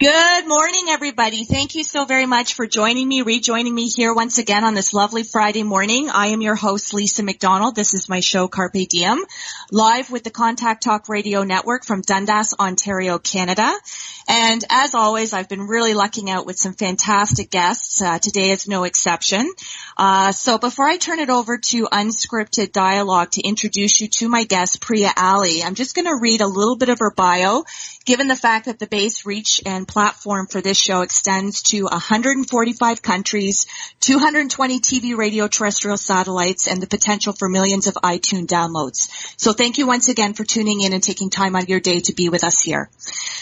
Good morning, everybody. Thank you so very much for joining me, rejoining me here once again on this lovely Friday morning. I am your host, Lisa McDonald. This is my show, Carpe Diem, live with the Contact Talk Radio Network from Dundas, Ontario, Canada. And as always, I've been really lucking out with some fantastic guests. Uh, today is no exception. Uh, so before I turn it over to Unscripted Dialogue to introduce you to my guest, Priya Ali, I'm just going to read a little bit of her bio, given the fact that the base reach and platform for this show extends to 145 countries, 220 TV, radio, terrestrial satellites, and the potential for millions of iTunes downloads. So thank you once again for tuning in and taking time out of your day to be with us here.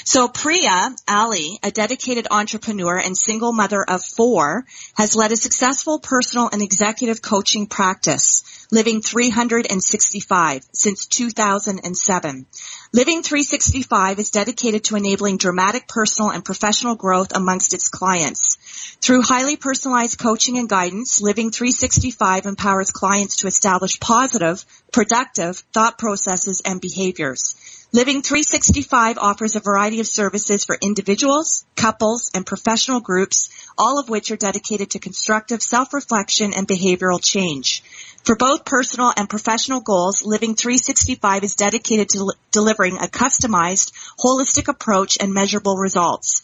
So Priya Ali, a dedicated entrepreneur and single mother of four, has led a successful personal and executive coaching practice, Living 365, since 2007. Living 365 is dedicated to enabling dramatic personal and professional growth amongst its clients. Through highly personalized coaching and guidance, Living 365 empowers clients to establish positive, productive thought processes and behaviors. Living 365 offers a variety of services for individuals, couples, and professional groups, all of which are dedicated to constructive self-reflection and behavioral change. For both personal and professional goals, Living 365 is dedicated to delivering a customized, holistic approach and measurable results.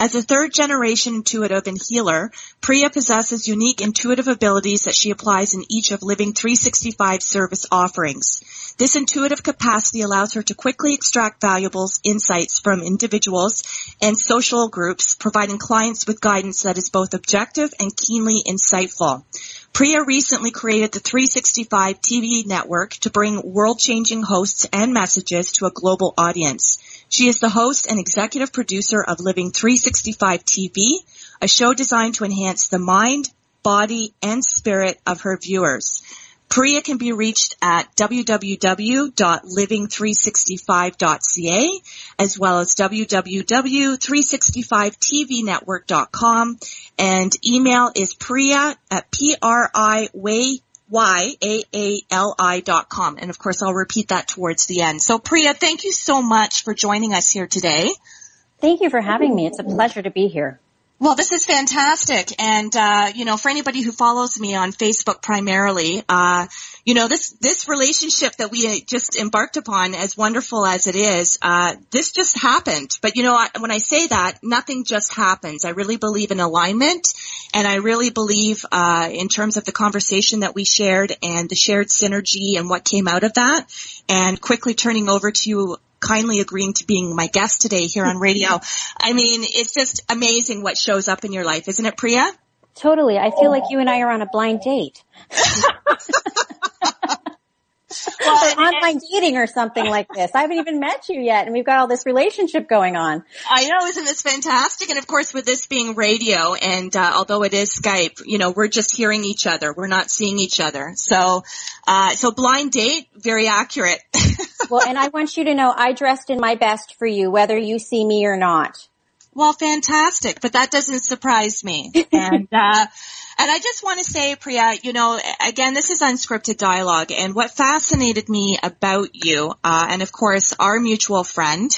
As a third generation intuitive and healer, Priya possesses unique intuitive abilities that she applies in each of Living 365 service offerings. This intuitive capacity allows her to quickly extract valuable insights from individuals and social groups, providing clients with guidance that is both objective and keenly insightful. Priya recently created the 365 TV network to bring world-changing hosts and messages to a global audience. She is the host and executive producer of Living 365 TV, a show designed to enhance the mind, body, and spirit of her viewers. Priya can be reached at www.living365.ca as well as www.365tvnetwork.com and email is priya at p-r-i-way dot com. And of course, I'll repeat that towards the end. So Priya, thank you so much for joining us here today. Thank you for having me. It's a pleasure to be here. Well, this is fantastic. And, uh, you know, for anybody who follows me on Facebook primarily, uh, you know, this, this relationship that we just embarked upon, as wonderful as it is, uh, this just happened. But, you know, I, when I say that, nothing just happens. I really believe in alignment. And I really believe, uh, in terms of the conversation that we shared and the shared synergy and what came out of that. And quickly turning over to you kindly agreeing to being my guest today here on radio. I mean, it's just amazing what shows up in your life, isn't it, Priya? Totally. I feel like oh. you and I are on a blind date. well, online dating or something like this. I haven't even met you yet and we've got all this relationship going on. I know, isn't this fantastic? And of course with this being radio and uh, although it is Skype, you know, we're just hearing each other. We're not seeing each other. So, uh, so blind date, very accurate. well, and I want you to know I dressed in my best for you whether you see me or not. Well, fantastic, but that doesn't surprise me. And, uh, and I just want to say, Priya, you know, again, this is unscripted dialogue and what fascinated me about you, uh, and of course our mutual friend,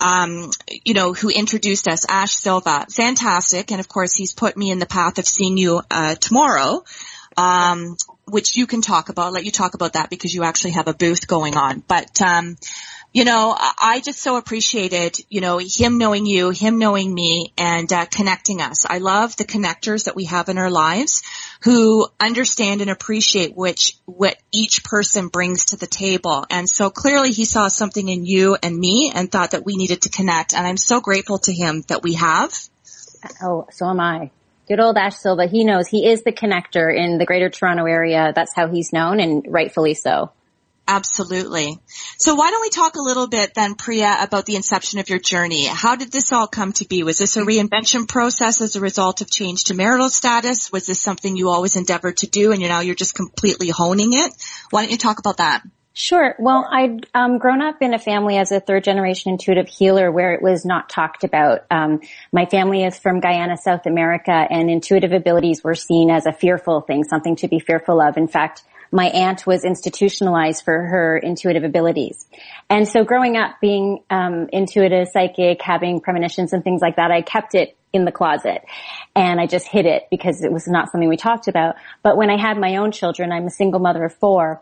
um, you know, who introduced us, Ash Silva, fantastic. And of course he's put me in the path of seeing you, uh, tomorrow. Um, which you can talk about, I'll let you talk about that because you actually have a booth going on. But, um, you know, I just so appreciated, you know, him knowing you, him knowing me, and uh, connecting us. I love the connectors that we have in our lives who understand and appreciate which what each person brings to the table. And so clearly he saw something in you and me and thought that we needed to connect. And I'm so grateful to him that we have. Oh, so am I. Good old Ash Silva. He knows he is the connector in the greater Toronto area. That's how he's known and rightfully so. Absolutely. So why don't we talk a little bit then, Priya, about the inception of your journey? How did this all come to be? Was this a reinvention process as a result of change to marital status? Was this something you always endeavored to do and you now you're just completely honing it? Why don't you talk about that? Sure. Well, I'd um, grown up in a family as a third generation intuitive healer where it was not talked about. Um, my family is from Guyana, South America, and intuitive abilities were seen as a fearful thing, something to be fearful of. In fact, my aunt was institutionalized for her intuitive abilities. And so growing up being um, intuitive, psychic, having premonitions and things like that, I kept it in the closet and I just hid it because it was not something we talked about. But when I had my own children, I'm a single mother of four,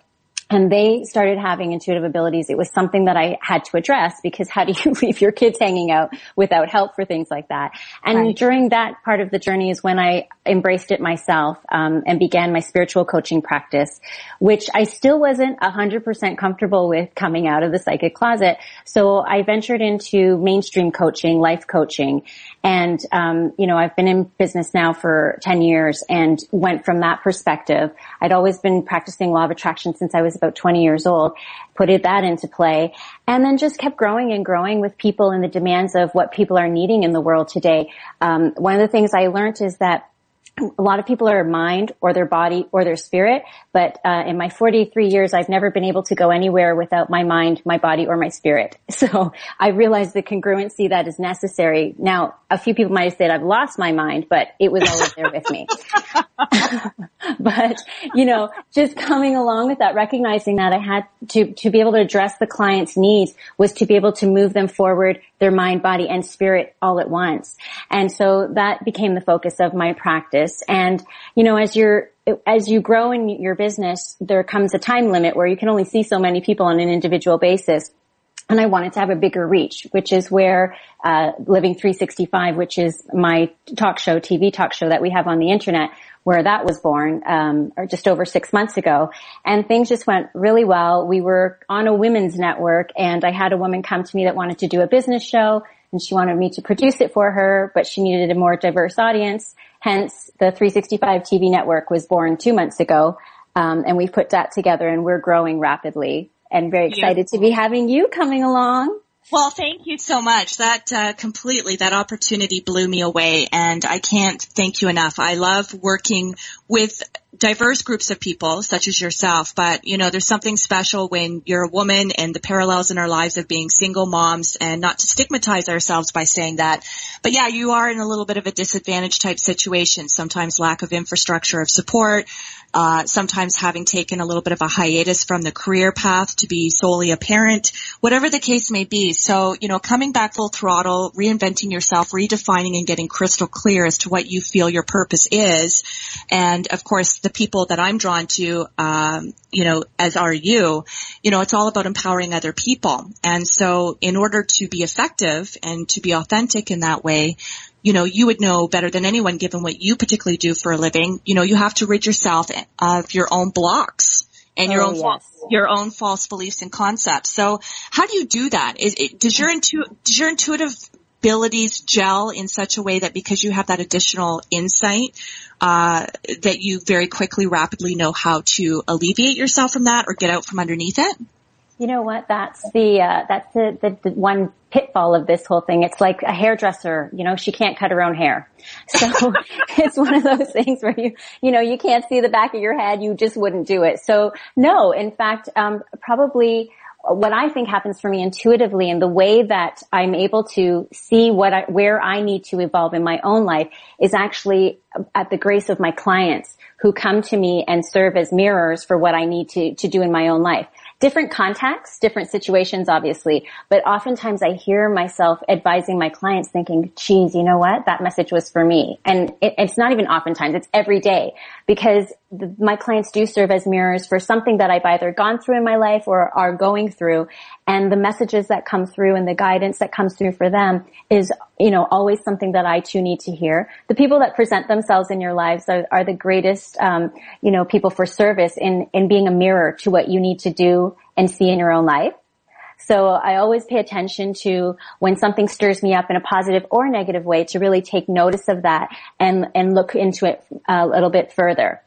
and they started having intuitive abilities, it was something that I had to address because how do you leave your kids hanging out without help for things like that? And right. during that part of the journey is when I embraced it myself um, and began my spiritual coaching practice, which I still wasn't hundred percent comfortable with coming out of the psychic closet. So I ventured into mainstream coaching, life coaching, and um, you know I've been in business now for ten years and went from that perspective. I'd always been practicing law of attraction since I was about 20 years old, put that into play, and then just kept growing and growing with people and the demands of what people are needing in the world today. Um, one of the things I learned is that a lot of people are mind or their body or their spirit, but uh, in my 43 years, I've never been able to go anywhere without my mind, my body, or my spirit. So I realized the congruency that is necessary. Now, a few people might have said I've lost my mind, but it was always there with me. but you know, just coming along with that, recognizing that I had to to be able to address the client's needs was to be able to move them forward, their mind, body, and spirit all at once. And so that became the focus of my practice. And you know, as you're as you grow in your business, there comes a time limit where you can only see so many people on an individual basis and I wanted to have a bigger reach, which is where uh, Living 365, which is my talk show, TV talk show that we have on the internet, where that was born, um, or just over six months ago. And things just went really well. We were on a women's network, and I had a woman come to me that wanted to do a business show, and she wanted me to produce it for her, but she needed a more diverse audience. Hence, the 365 TV network was born two months ago. Um, and we've put that together and we're growing rapidly and very excited to be having you coming along. Well, thank you so much. That uh, completely, that opportunity blew me away, and I can't thank you enough. I love working with diverse groups of people, such as yourself, but you know, there's something special when you're a woman and the parallels in our lives of being single moms, and not to stigmatize ourselves by saying that, but yeah, you are in a little bit of a disadvantage type situation. Sometimes lack of infrastructure of support, uh, sometimes having taken a little bit of a hiatus from the career path to be solely a parent, whatever the case may be. So, you know, coming back full throttle, reinventing yourself, redefining and getting crystal clear as to what you feel your purpose is. And of course, the people that I'm drawn to, um, you know, as are you, you know, it's all about empowering other people. And so in order to be effective and to be authentic in that way, you know, you would know better than anyone given what you particularly do for a living. You know, you have to rid yourself of your own blocks and your oh, own yes. your own false beliefs and concepts. So, how do you do that? Is, it, does your intu- does your intuitive abilities gel in such a way that because you have that additional insight, uh, that you very quickly, rapidly know how to alleviate yourself from that or get out from underneath it? You know what? That's the uh, that's the, the, the one pitfall of this whole thing. It's like a hairdresser. You know, she can't cut her own hair, so it's one of those things where you you know you can't see the back of your head. You just wouldn't do it. So no, in fact, um, probably what I think happens for me intuitively and the way that I'm able to see what I, where I need to evolve in my own life is actually at the grace of my clients who come to me and serve as mirrors for what I need to, to do in my own life different contexts, different situations, obviously, but oftentimes I hear myself advising my clients thinking, geez, you know what? That message was for me. And it, it's not even oftentimes, it's every day because the, my clients do serve as mirrors for something that I've either gone through in my life or are going through. And the messages that come through and the guidance that comes through for them is, you know, always something that I too need to hear. The people that present themselves in your lives are, are the greatest, um, you know, people for service in, in being a mirror to what you need to do and see in your own life. So I always pay attention to when something stirs me up in a positive or negative way to really take notice of that and, and look into it a little bit further.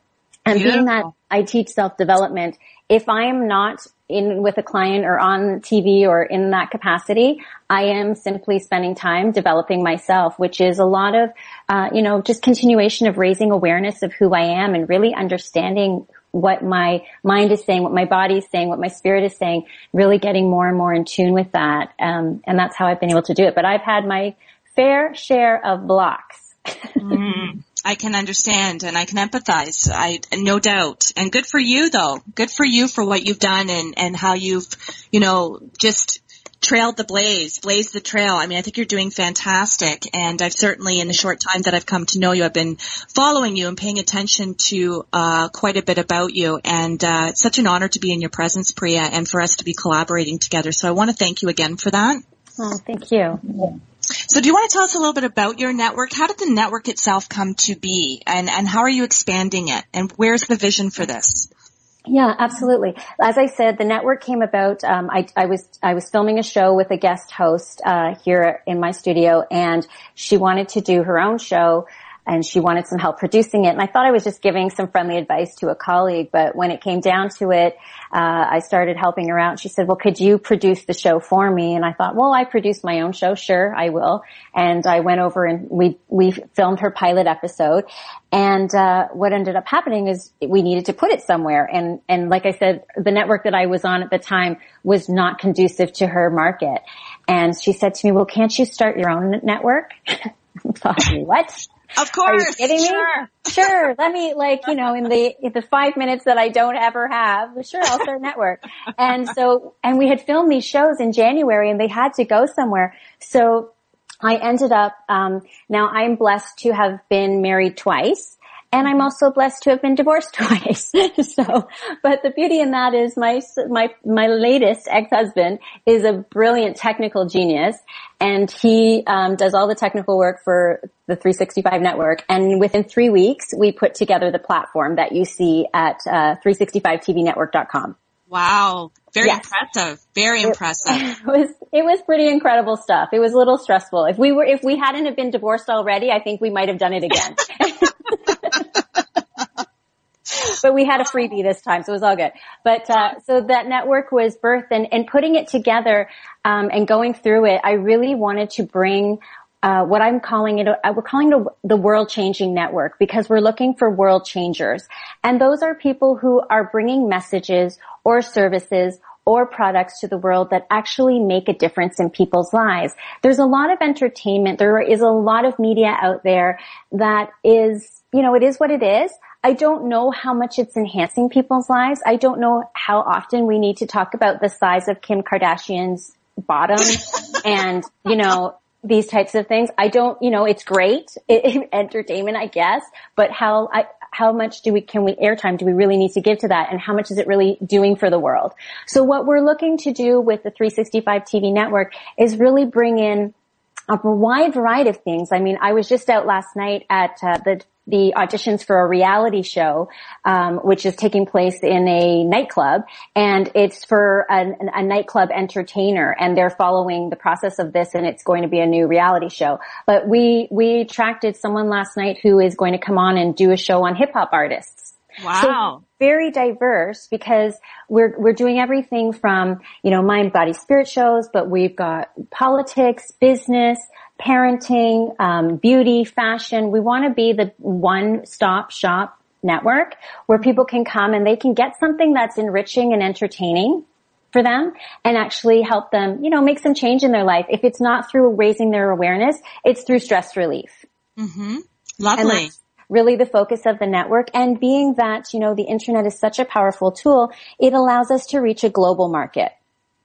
And Beautiful. being that I teach self-development, if I am not in with a client or on TV or in that capacity, I am simply spending time developing myself, which is a lot of, uh, you know, just continuation of raising awareness of who I am and really understanding what my mind is saying, what my body is saying, what my spirit is saying, really getting more and more in tune with that. Um, and that's how I've been able to do it. But I've had my fair share of blocks. mm, I can understand and I can empathize. I, no doubt. And good for you though. Good for you for what you've done and, and how you've, you know, just trailed the blaze, blazed the trail. I mean, I think you're doing fantastic. And I've certainly, in the short time that I've come to know you, I've been following you and paying attention to uh, quite a bit about you. And uh, it's such an honor to be in your presence, Priya, and for us to be collaborating together. So I want to thank you again for that. Oh, thank you. So do you want to tell us a little bit about your network? How did the network itself come to be and, and how are you expanding it? And where's the vision for this? Yeah, absolutely. As I said, the network came about. Um, I, I, was I was filming a show with a guest host uh, here in my studio, and she wanted to do her own show and she wanted some help producing it. And I thought I was just giving some friendly advice to a colleague, but when it came down to it, uh, I started helping her out. She said, well, could you produce the show for me? And I thought, well, I produce my own show. Sure, I will. And I went over and we, we filmed her pilot episode. And, uh, what ended up happening is we needed to put it somewhere. And, and like I said, the network that I was on at the time was not conducive to her market. And she said to me, well, can't you start your own network? Thought, what? Of course. Are you kidding me? Sure. sure. Let me like, you know, in the, in the five minutes that I don't ever have, sure, I'll start a network. And so, and we had filmed these shows in January and they had to go somewhere. So I ended up, um, now I'm blessed to have been married twice. And I'm also blessed to have been divorced twice. so, but the beauty in that is my, my, my latest ex-husband is a brilliant technical genius and he, um, does all the technical work for the 365 network. And within three weeks, we put together the platform that you see at, uh, 365tvnetwork.com. Wow. Very yes. impressive. Very impressive. It, it was, it was pretty incredible stuff. It was a little stressful. If we were, if we hadn't have been divorced already, I think we might have done it again. But we had a freebie this time, so it was all good. But uh, so that network was birthed, and, and putting it together um, and going through it, I really wanted to bring uh, what I'm calling it, we're calling it the world changing network because we're looking for world changers. And those are people who are bringing messages or services or products to the world that actually make a difference in people's lives. There's a lot of entertainment. There is a lot of media out there that is, you know, it is what it is. I don't know how much it's enhancing people's lives. I don't know how often we need to talk about the size of Kim Kardashian's bottom and, you know, these types of things. I don't, you know, it's great, it, entertainment, I guess, but how, I, how much do we, can we, airtime do we really need to give to that and how much is it really doing for the world? So what we're looking to do with the 365 TV network is really bring in a wide variety of things. I mean, I was just out last night at uh, the the auditions for a reality show, um, which is taking place in a nightclub, and it's for a, a, nightclub entertainer, and they're following the process of this, and it's going to be a new reality show. But we we attracted someone last night who is going to come on and do a show on hip hop artists. Wow. So very diverse because we're, we're doing everything from, you know, mind, body, spirit shows, but we've got politics, business, parenting, um, beauty, fashion. We want to be the one-stop shop network where people can come and they can get something that's enriching and entertaining for them and actually help them, you know, make some change in their life. If it's not through raising their awareness, it's through stress relief. Mm-hmm. Lovely really the focus of the network. And being that, you know, the internet is such a powerful tool, it allows us to reach a global market.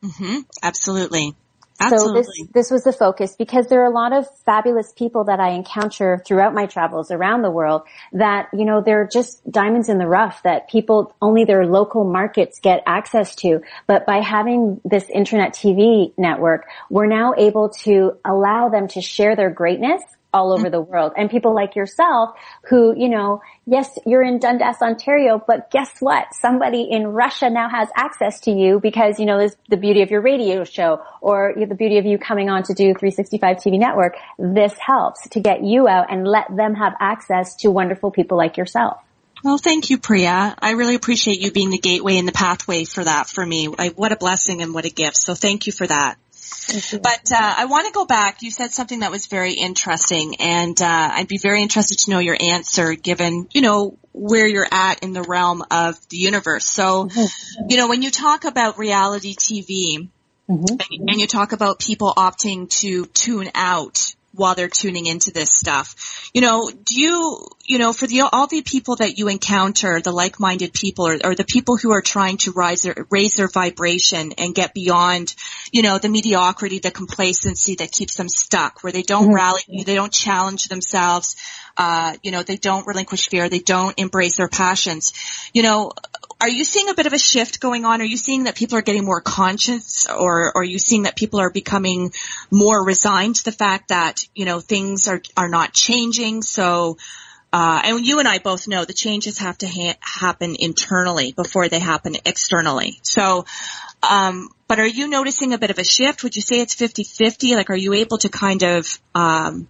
Mm-hmm. Absolutely. Absolutely. So this, this was the focus because there are a lot of fabulous people that I encounter throughout my travels around the world that, you know, they're just diamonds in the rough that people, only their local markets get access to. But by having this internet TV network, we're now able to allow them to share their greatness all over the world. And people like yourself who, you know, yes, you're in Dundas, Ontario, but guess what? Somebody in Russia now has access to you because, you know, there's the beauty of your radio show or the beauty of you coming on to do 365 TV network. This helps to get you out and let them have access to wonderful people like yourself. Well, thank you, Priya. I really appreciate you being the gateway and the pathway for that for me. I, what a blessing and what a gift. So thank you for that. But uh, I want to go back. You said something that was very interesting, and uh, I'd be very interested to know your answer, given you know where you're at in the realm of the universe. So, you know, when you talk about reality TV, and, and you talk about people opting to tune out while they're tuning into this stuff. You know, do you, you know, for the, all the people that you encounter, the like-minded people or, or the people who are trying to rise their, raise their vibration and get beyond, you know, the mediocrity, the complacency that keeps them stuck, where they don't mm-hmm. rally, they don't challenge themselves, uh, you know, they don't relinquish fear, they don't embrace their passions. You know, are you seeing a bit of a shift going on? Are you seeing that people are getting more conscious or, or are you seeing that people are becoming more resigned to the fact that, you know, things are, are not changing? So, uh, and you and I both know the changes have to ha- happen internally before they happen externally. So, um, but are you noticing a bit of a shift? Would you say it's 50-50? Like, are you able to kind of, um,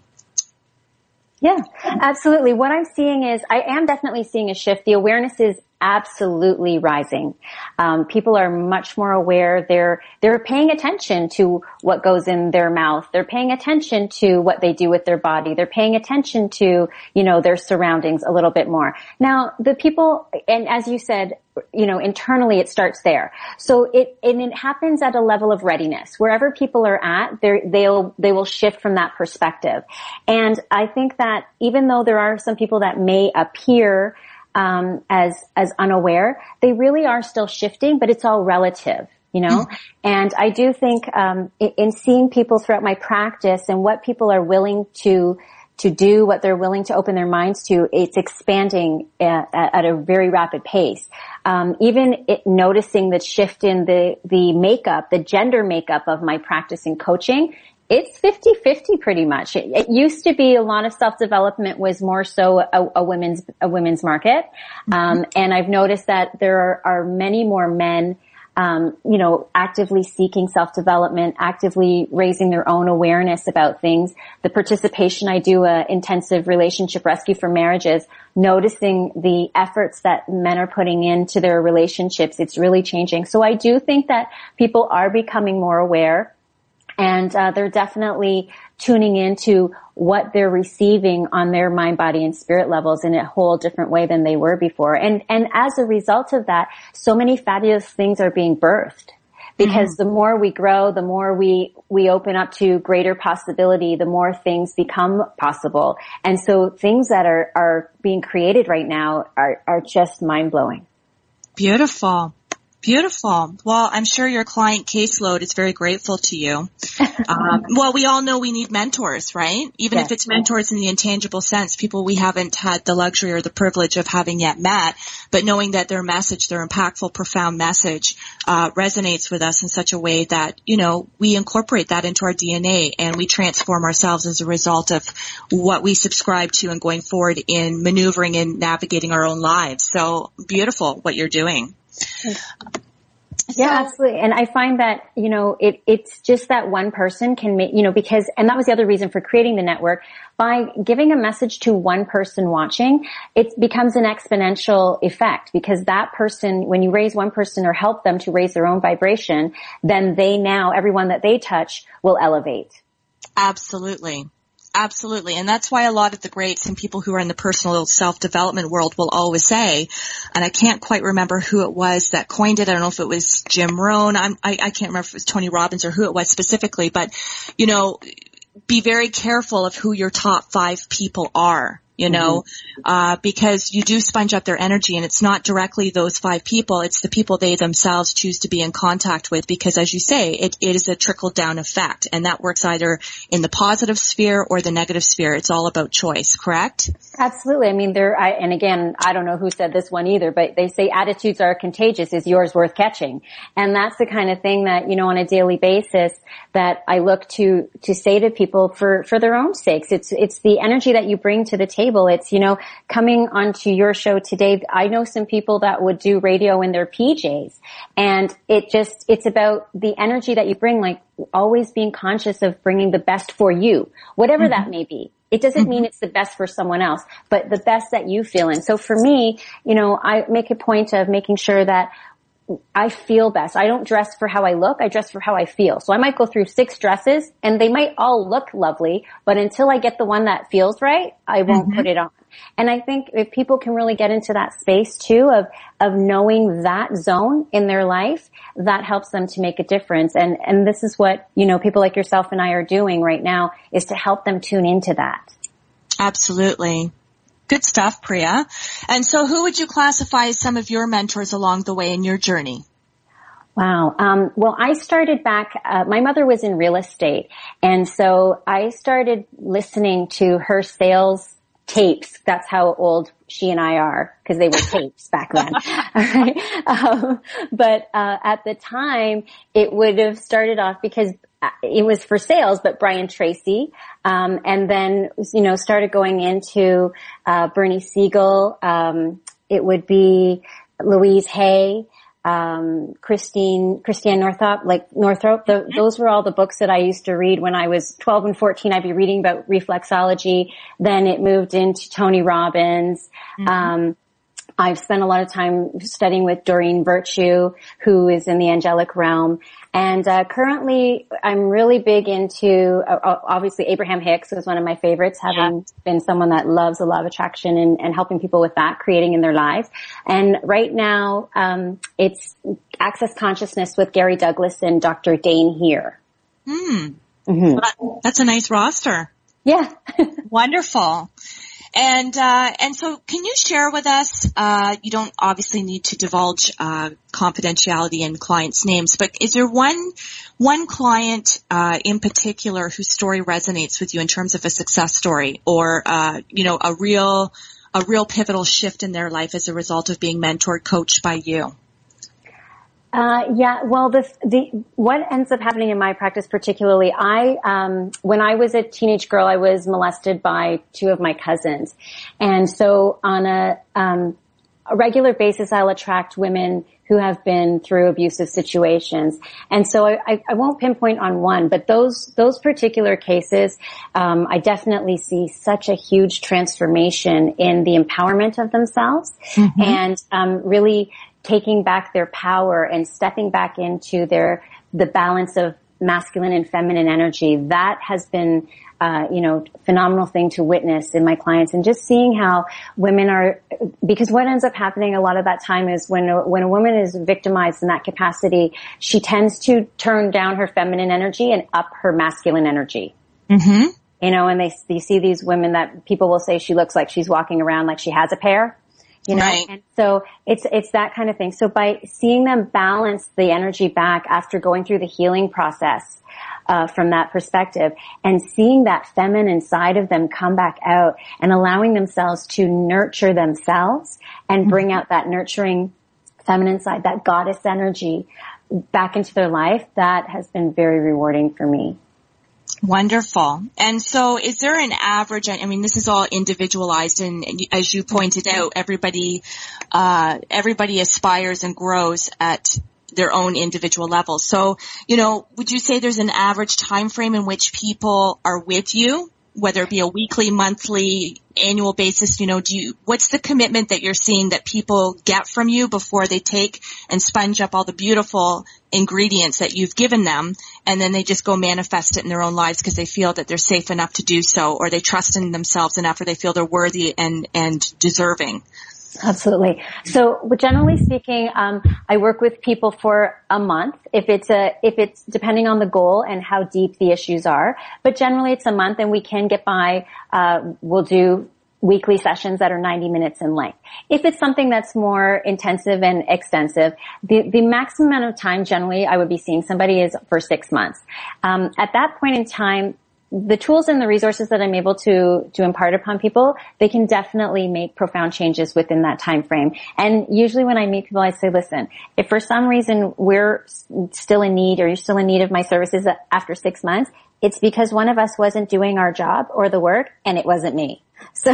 Yeah, absolutely. What I'm seeing is I am definitely seeing a shift. The awareness is absolutely rising. Um, people are much more aware. They're they're paying attention to what goes in their mouth. They're paying attention to what they do with their body. They're paying attention to you know their surroundings a little bit more. Now the people, and as you said, you know internally it starts there. So it and it happens at a level of readiness. Wherever people are at, they they'll they will shift from that perspective. And I think that even though there are some people that may appear um, as as unaware, they really are still shifting, but it's all relative, you know. And I do think um, in, in seeing people throughout my practice and what people are willing to to do, what they're willing to open their minds to, it's expanding at, at a very rapid pace. Um, even it, noticing the shift in the the makeup, the gender makeup of my practice in coaching it's 50-50 pretty much. It, it, used to be a lot of self-development was more so a, a women's, a women's market. Um, and I've noticed that there are, are many more men, um, you know, actively seeking self-development, actively raising their own awareness about things. The participation I do, a intensive relationship rescue for marriages, noticing the efforts that men are putting into their relationships, it's really changing. So I do think that people are becoming more aware and uh, they're definitely tuning into what they're receiving on their mind, body, and spirit levels in a whole different way than they were before. And and as a result of that, so many fabulous things are being birthed. Because mm-hmm. the more we grow, the more we we open up to greater possibility, the more things become possible. And so things that are are being created right now are are just mind blowing. Beautiful. Beautiful. Well, I'm sure your client caseload is very grateful to you. Um, well, we all know we need mentors, right? Even Yes. if it's mentors in the intangible sense, people we haven't had the luxury or the privilege of having yet met, but knowing that their message, their impactful, profound message, uh, resonates with us in such a way that, you know, we incorporate that into our DNA and we transform ourselves as a result of what we subscribe to and going forward in maneuvering and navigating our own lives. So beautiful what you're doing. Yeah, absolutely. And I find that, you know, it, it's just that one person can make, you know, because, and that was the other reason for creating the network. By giving a message to one person watching, it becomes an exponential effect because that person, when you raise one person or help them to raise their own vibration, then they now, everyone that they touch will elevate. Absolutely. Absolutely. And that's why a lot of the greats and people who are in the personal self-development world will always say, and I can't quite remember who it was that coined it. I don't know if it was Jim Rohn. I'm, I, I can't remember if it was Tony Robbins or who it was specifically, but you know, be very careful of who your top five people are. You know, uh, because you do sponge up their energy and it's not directly those five people, it's the people they themselves choose to be in contact with because as you say, it, it is a trickle down effect and that works either in the positive sphere or the negative sphere. It's all about choice, correct? Absolutely. I mean, there, I, and again, I don't know who said this one either, but they say attitudes are contagious. Is yours worth catching? And that's the kind of thing that, you know, on a daily basis that I look to, to say to people for, for their own sakes. It's, it's the energy that you bring to the table. It's, you know, coming onto your show today. I know some people that would do radio in their PJs and it just, it's about the energy that you bring, like always being conscious of bringing the best for you, whatever that mm-hmm. may be It doesn't mean mm-hmm. it's the best for someone else, but the best that you feel in. So for me, you know, I make a point of making sure that I feel best. I don't dress for how I look. I dress for how I feel. So I might go through six dresses and they might all look lovely, but until I get the one that feels right, I won't Mm-hmm. put it on. And I think if people can really get into that space too of, of knowing that zone in their life, that helps them to make a difference. And, and this is what, you know, people like yourself and I are doing right now is to help them tune into that. Absolutely. Good stuff, Priya. And so who would you classify as some of your mentors along the way in your journey? Wow. Um, well, I started back. Uh, my mother was in real estate, and so I started listening to her sales tapes. That's how old she and I are because they were tapes back then. Right. Um, but uh, at the time, it would have started off because uh, it was for sales, but Brian Tracy, um, and then you know started going into uh, Bernie Siegel. Um, it would be Louise Hay um, Christine, Christiane Northrop, like Northrop, the, those were all the books that I used to read when I was 12 and 14. I'd be reading about reflexology. Then it moved into Tony Robbins. Um, I've spent a lot of time studying with Doreen Virtue, who is in the angelic realm. And uh, currently, I'm really big into uh, obviously Abraham Hicks was one of my favorites, having been someone that loves the law of attraction and, and helping people with that, creating in their lives. And right now, um, it's Access Consciousness with Gary Douglas and Dr. Dain Heer. Hmm. That's a nice roster. Yeah. Wonderful. And uh, and so, can you share with us? Uh, you don't obviously need to divulge uh, confidentiality and clients' names, but is there one one client uh, in particular whose story resonates with you in terms of a success story, or uh, you know, a real a real pivotal shift in their life as a result of being mentored, coached by you? Uh, yeah, well, the, the, what ends up happening in my practice particularly, I, um, when I was a teenage girl, I was molested by two of my cousins. And so on a, um, a regular basis, I'll attract women who have been through abusive situations. And so I, I, I won't pinpoint on one, but those, those particular cases, um, I definitely see such a huge transformation in the empowerment of themselves and, um, really taking back their power and stepping back into their, the balance of masculine and feminine energy. That has been, uh, you know, phenomenal thing to witness in my clients and just seeing how women are, because what ends up happening a lot of that time is when, a, when a woman is victimized in that capacity, she tends to turn down her feminine energy and up her masculine energy. Mm-hmm. You know, and they, you see these women that people will say she looks like she's walking around like she has a pair you know? Right. and so it's it's that kind of thing. So by seeing them balance the energy back after going through the healing process uh, from that perspective and seeing that feminine side of them come back out and allowing themselves to nurture themselves and bring out that nurturing feminine side that goddess energy back into their life that has been very rewarding for me Wonderful. And so is there an average, I mean, this is all individualized and as you pointed out, everybody, uh, everybody aspires and grows at their own individual level. So, you know, would you say there's an average time frame in which people are with you, whether it be a weekly, monthly, annual basis, you know, do you, what's the commitment that you're seeing that people get from you before they take and sponge up all the beautiful ingredients that you've given them and then they just go manifest it in their own lives because they feel that they're safe enough to do so or they trust in themselves enough or they feel they're worthy and, and deserving. Absolutely. So, generally speaking, um, I work with people for a month. If it's a, if it's depending on the goal and how deep the issues are, but generally it's a month, and we can get by. Uh, we'll do weekly sessions that are 90 minutes in length. If it's something that's more intensive and extensive, the, the maximum amount of time generally I would be seeing somebody is for six months. Um, at that point in time, the tools and the resources that I'm able to to impart upon people, they can definitely make profound changes within that time frame. And usually when I meet people, I say, listen, if for some reason we're still in need or you're still in need of my services after six months, it's because one of us wasn't doing our job or the work and it wasn't me. So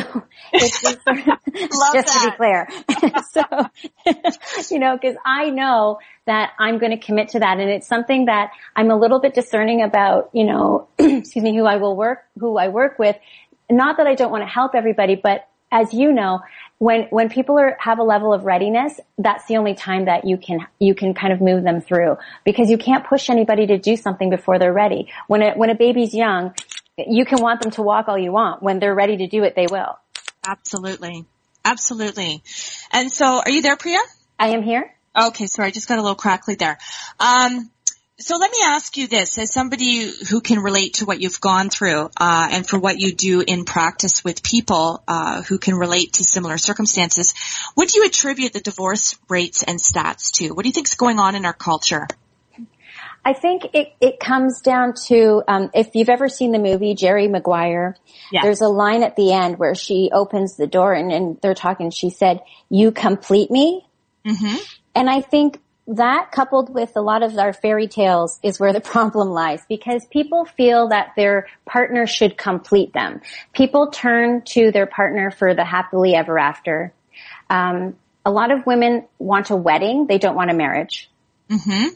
it's just, sort of- just to be clear. so, you know, cause I know that I'm going to commit to that and it's something that I'm a little bit discerning about, you know, excuse me, who I will work, who I work with not that I don't want to help everybody, but as you know, when when people are have a level of readiness, that's the only time that you can you can kind of move them through because you can't push anybody to do something before they're ready. When a when a baby's young, you can want them to walk all you want. When they're ready to do it, they will. Absolutely. Absolutely. And so are you there, Priya? I am here. Okay, sorry, I just got a little crackly there. Um, so let me ask you this, as somebody who can relate to what you've gone through, uh, and for what you do in practice with people uh, who can relate to similar circumstances, what do you attribute the divorce rates and stats to? What do you think is going on in our culture? I think it, it comes down to um, if you've ever seen the movie Jerry Maguire, Yeah. there's a line at the end where she opens the door and, and they're talking. She said, "You complete me," Mm-hmm. and I think that coupled with a lot of our fairy tales is where the problem lies because people feel that their partner should complete them. People turn to their partner for the happily ever after. Um, a lot of women want a wedding; they don't want a marriage. Mm-hmm.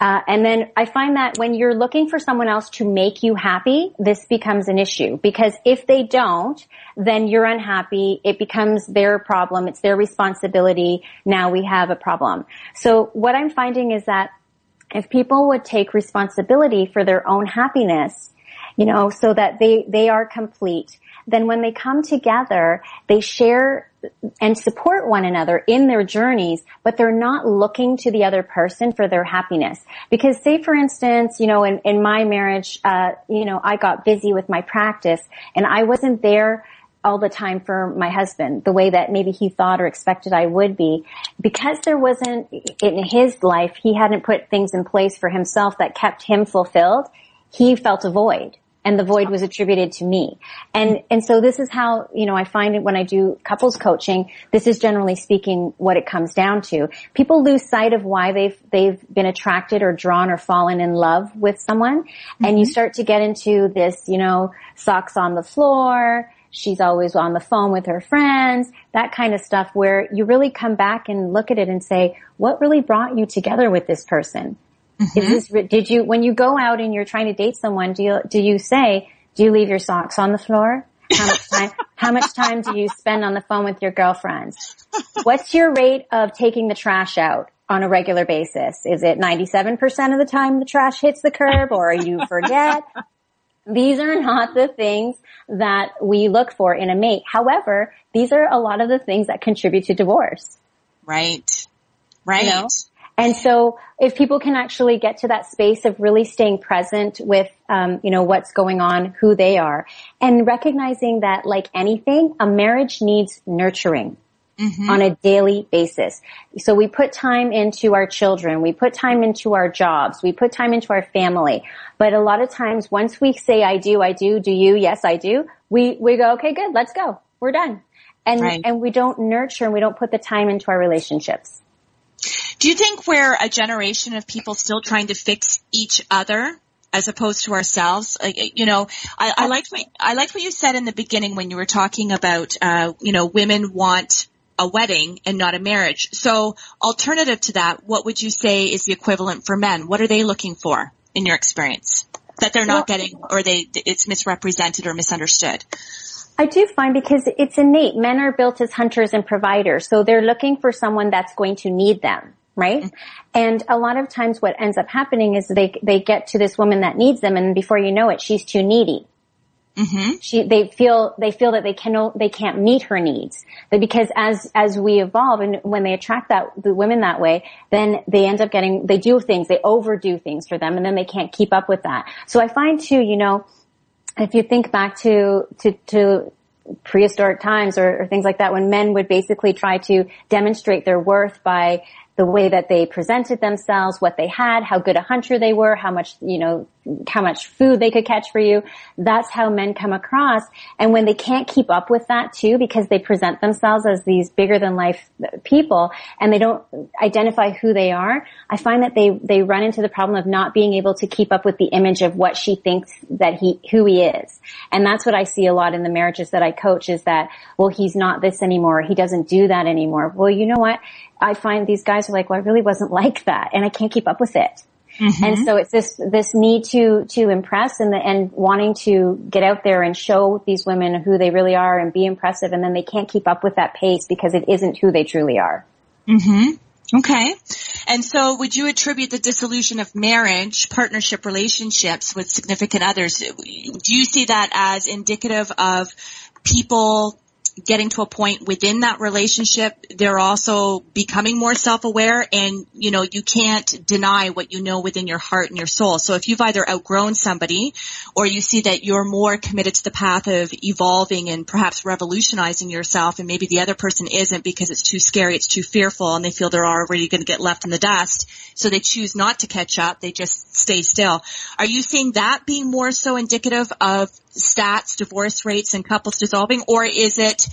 Uh, and then I find that when you're looking for someone else to make you happy, this becomes an issue because if they don't, then you're unhappy. It becomes their problem. It's their responsibility. Now we have a problem. So what I'm finding is that if people would take responsibility for their own happiness, you know, so that they, they are complete, then when they come together, they share and support one another in their journeys, but they're not looking to the other person for their happiness. Because say for instance, you know, in, in my marriage, uh, you know, I got busy with my practice and I wasn't there all the time for my husband, the way that maybe he thought or expected I would be. Because there wasn't, in his life, he hadn't put things in place for himself that kept him fulfilled, he felt a void. And the void was attributed to me. And, and so this is how, you know, I find it when I do couples coaching, this is generally speaking what it comes down to. People lose sight of why they've, they've been attracted or drawn or fallen in love with someone. And you mm-hmm. start to get into this, you know, socks on the floor, she's always on the phone with her friends, that kind of stuff where you really come back and look at it and say, what really brought you together with this person? Is mm-hmm. this, did you, when you go out and you're trying to date someone, do you, do you say, do you leave your socks on the floor? How much time, how much time do you spend on the phone with your girlfriend? What's your rate of taking the trash out on a regular basis? Is it 97% of the time the trash hits the curb or you forget? These are not the things that we look for in a mate. However, these are a lot of the things that contribute to divorce. Right. Right. You know? And so if people can actually get to that space of really staying present with, um, you know, what's going on, who they are, and recognizing that like anything, a marriage needs nurturing. on a daily basis. So we put time into our children, we put time into our jobs, we put time into our family. But a lot of times once we say I do, I do, do you, yes I do, we, we go, okay good, let's go. We're done. And, Right. and we don't nurture and we don't put the time into our relationships. Do you think we're a generation of people still trying to fix each other as opposed to ourselves? Like, you know, I, I liked what I liked what you said in the beginning when you were talking about, uh, you know, women want a wedding and not a marriage. So, alternative to that, what would you say is the equivalent for men? What are they looking for in your experience that they're not Well- getting, or they it's misrepresented or misunderstood? I do find because it's innate. Men are built as hunters and providers. So they're looking for someone that's going to need them, right? And a lot of times what ends up happening is they, they get to this woman that needs them and before you know it, she's too needy. Mm-hmm. She, they feel, they feel that they can, they can't meet her needs. Because as, as we evolve and when they attract that, the women that way, then they end up getting, they do things, they overdo things for them and then they can't keep up with that. So I find too, you know, if you think back to, to, to prehistoric times or, or things like that when men would basically try to demonstrate their worth by the way that they presented themselves, what they had, how good a hunter they were, how much, you know, how much food they could catch for you. That's how men come across. And when they can't keep up with that too, because they present themselves as these bigger than life people and they don't identify who they are, I find that they, they run into the problem of not being able to keep up with the image of what she thinks that he, who he is. And that's what I see a lot in the marriages that I coach is that, well, he's not this anymore. He doesn't do that anymore. Well, you know what? I find these guys are like, well, I really wasn't like that and I can't keep up with it. Mm-hmm. And so it's this, this need to, to impress and the, and wanting to get out there and show these women who they really are and be impressive. And then they can't keep up with that pace because it isn't who they truly are. Mm-hmm. Okay. And so would you attribute the dissolution of marriage, partnership relationships with significant others? Do you see that as indicative of people getting to a point within that relationship, they're also becoming more self-aware and, you know, you can't deny what you know within your heart and your soul. So if you've either outgrown somebody or you see that you're more committed to the path of evolving and perhaps revolutionizing yourself and maybe the other person isn't because it's too scary, it's too fearful and they feel they're already going to get left in the dust. So they choose not to catch up. They just stay still. Are you seeing that being more so indicative of stats, divorce rates, and couples dissolving, or is it,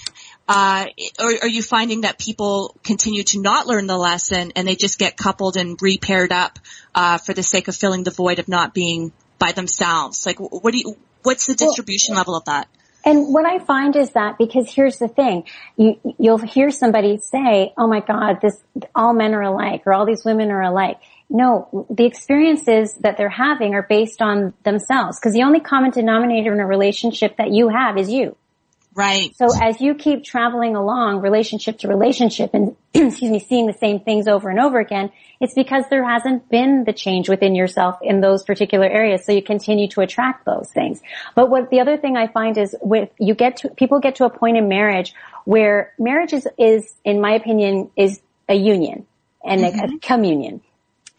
uh, or are you finding that people continue to not learn the lesson and they just get coupled and repaired up uh, for the sake of filling the void of not being by themselves? Like, what do you? What's the distribution well, level of that? And what I find is that because here's the thing, you you'll hear somebody say, "Oh my God, this all men are alike," or "All these women are alike." No, the experiences that they're having are based on themselves because the only common denominator in a relationship that you have is you. Right. So as you keep traveling along relationship to relationship and excuse me, seeing the same things over and over again, it's because there hasn't been the change within yourself in those particular areas. So you continue to attract those things. But what the other thing I find is with you get to people get to a point in marriage where marriage is, is in my opinion, is a union and mm-hmm. a, a communion.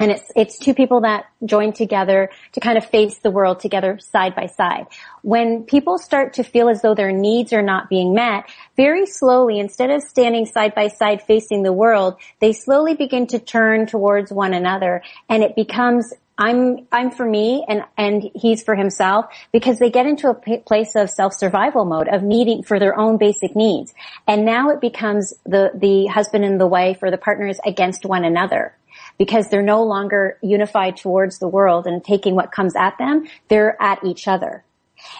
And it's, it's two people that join together to kind of face the world together side by side. When people start to feel as though their needs are not being met, very slowly, instead of standing side by side facing the world, they slowly begin to turn towards one another and it becomes I'm, I'm for me and, and he's for himself because they get into a p- place of self-survival mode of needing for their own basic needs. And now it becomes the, the husband and the wife or the partners against one another because they're no longer unified towards the world and taking what comes at them. They're at each other.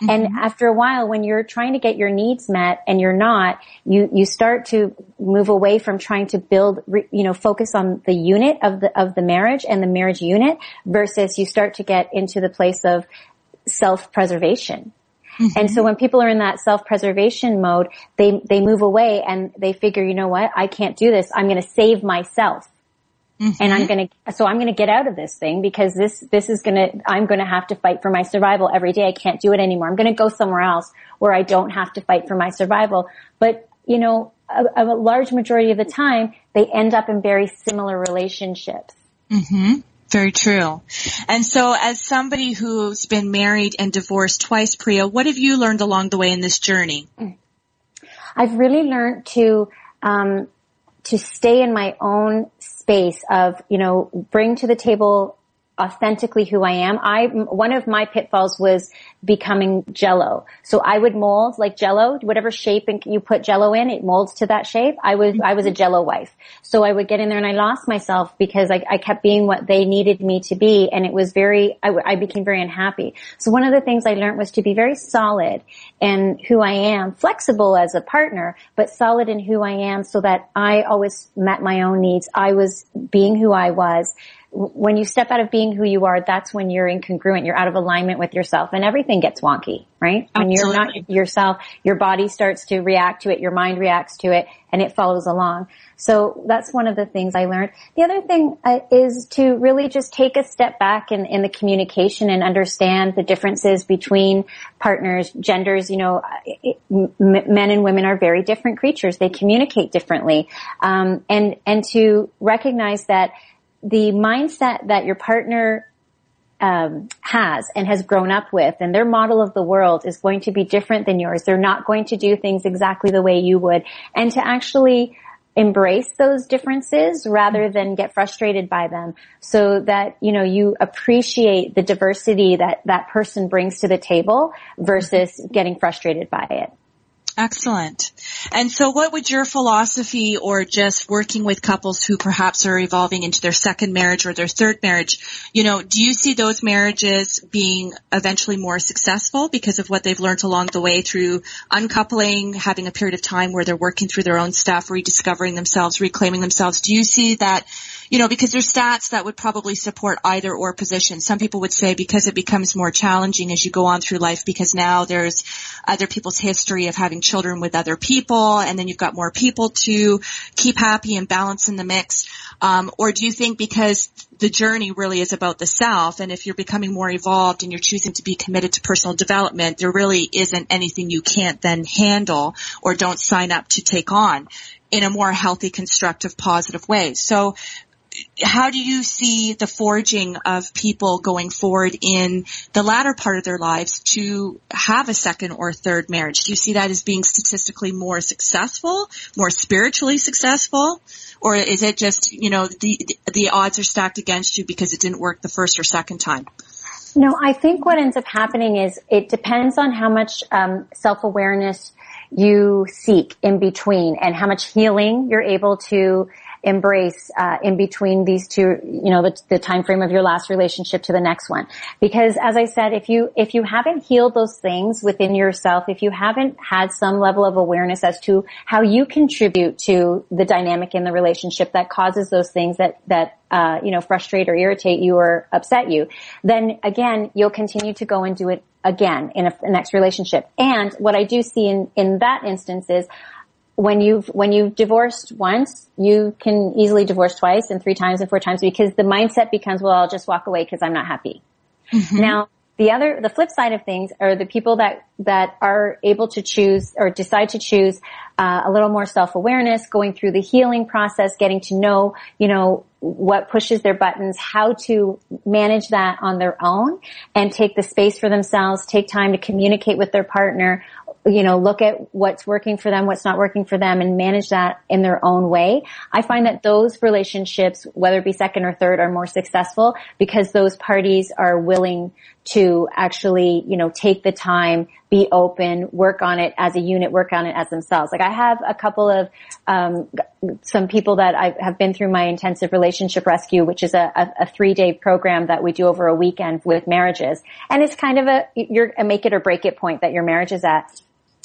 Mm-hmm. And after a while, when you're trying to get your needs met and you're not, you, you start to move away from trying to build, you know, focus on the unit of the, of the marriage and the marriage unit versus you start to get into the place of self-preservation. Mm-hmm. And so when people are in that self-preservation mode, they, they move away and they figure, you know what? I can't do this. I'm going to save myself. Mm-hmm. And I'm going to, so I'm going to get out of this thing because this, this is going to, I'm going to have to fight for my survival every day. I can't do it anymore. I'm going to go somewhere else where I don't have to fight for my survival. But, you know, a, a large majority of the time, they end up in very similar relationships. Mm-hmm. Very true. And so as somebody who's been married and divorced twice, Priya, what have you learned along the way in this journey? I've really learned to, um, to stay in my own space of, you know, bring to the table authentically who I am. I, one of my pitfalls was becoming jello. So I would mold like jello, whatever shape you put jello in, it molds to that shape. I was, I was a jello wife. So I would get in there and I lost myself because I, I kept being what they needed me to be. And it was very, I, I became very unhappy. So one of the things I learned was to be very solid in who I am, flexible as a partner, but solid in who I am so that I always met my own needs. I was being who I was when you step out of being who you are, that's when you're incongruent. You're out of alignment with yourself and everything gets wonky, right? When you're not yourself, your body starts to react to it, your mind reacts to it, and it follows along. So that's one of the things I learned. The other thing uh, is to really just take a step back in, in the communication and understand the differences between partners, genders. You know, it, m- men and women are very different creatures. They communicate differently, um, and and to recognize that the mindset that your partner um, has and has grown up with and their model of the world is going to be different than yours. They're not going to do things exactly the way you would. And to actually embrace those differences rather than get frustrated by them so that, you know, you appreciate the diversity that that person brings to the table versus getting frustrated by it. Excellent. And so what would your philosophy or just working with couples who perhaps are evolving into their second marriage or their third marriage, you know, do you see those marriages being eventually more successful because of what they've learned along the way through uncoupling, having a period of time where they're working through their own stuff, rediscovering themselves, reclaiming themselves? Do you see that you know, because there's stats that would probably support either or position. Some people would say because it becomes more challenging as you go on through life because now there's other people's history of having children with other people and then you've got more people to keep happy and balance in the mix. Um, or do you think because the journey really is about the self and if you're becoming more evolved and you're choosing to be committed to personal development, there really isn't anything you can't then handle or don't sign up to take on in a more healthy, constructive, positive way. So how do you see the forging of people going forward in the latter part of their lives to have a second or third marriage? Do you see that as being statistically more successful, more spiritually successful? Or is it just, you know, the, the odds are stacked against you because it didn't work the first or second time? No, I think what ends up happening is it depends on how much um, self-awareness you seek in between and how much healing you're able to embrace uh, in between these two you know the, the time frame of your last relationship to the next one. Because as i said if you if you haven't healed those things within yourself if you haven't had some level of awareness as to how you contribute to the dynamic in the relationship that causes those things that that uh, you know frustrate or irritate you or upset you then again you'll continue to go and do it again in a, a next relationship. And what i do see in in that instance is when you've when you've divorced once, you can easily divorce twice and three times and four times because the mindset becomes, well, I'll just walk away because I'm not happy. Mm-hmm. Now, the other, the flip side of things are the people that that are able to choose or decide to choose uh, a little more self awareness, going through the healing process, getting to know, you know, what pushes their buttons, how to manage that on their own, and take the space for themselves, take time to communicate with their partner, you know, look at what's working for them, what's not working for them and manage that in their own way. I find that those relationships, whether it be second or third, are more successful because those parties are willing to actually, you know, take the time, be open, work on it as a unit, work on it as themselves. Like I have a couple of, um, some people that I have been through my intensive relationship rescue, which is a, a, a three day program that we do over a weekend with marriages. And it's kind of a, you're a make it or break it point that your marriage is at.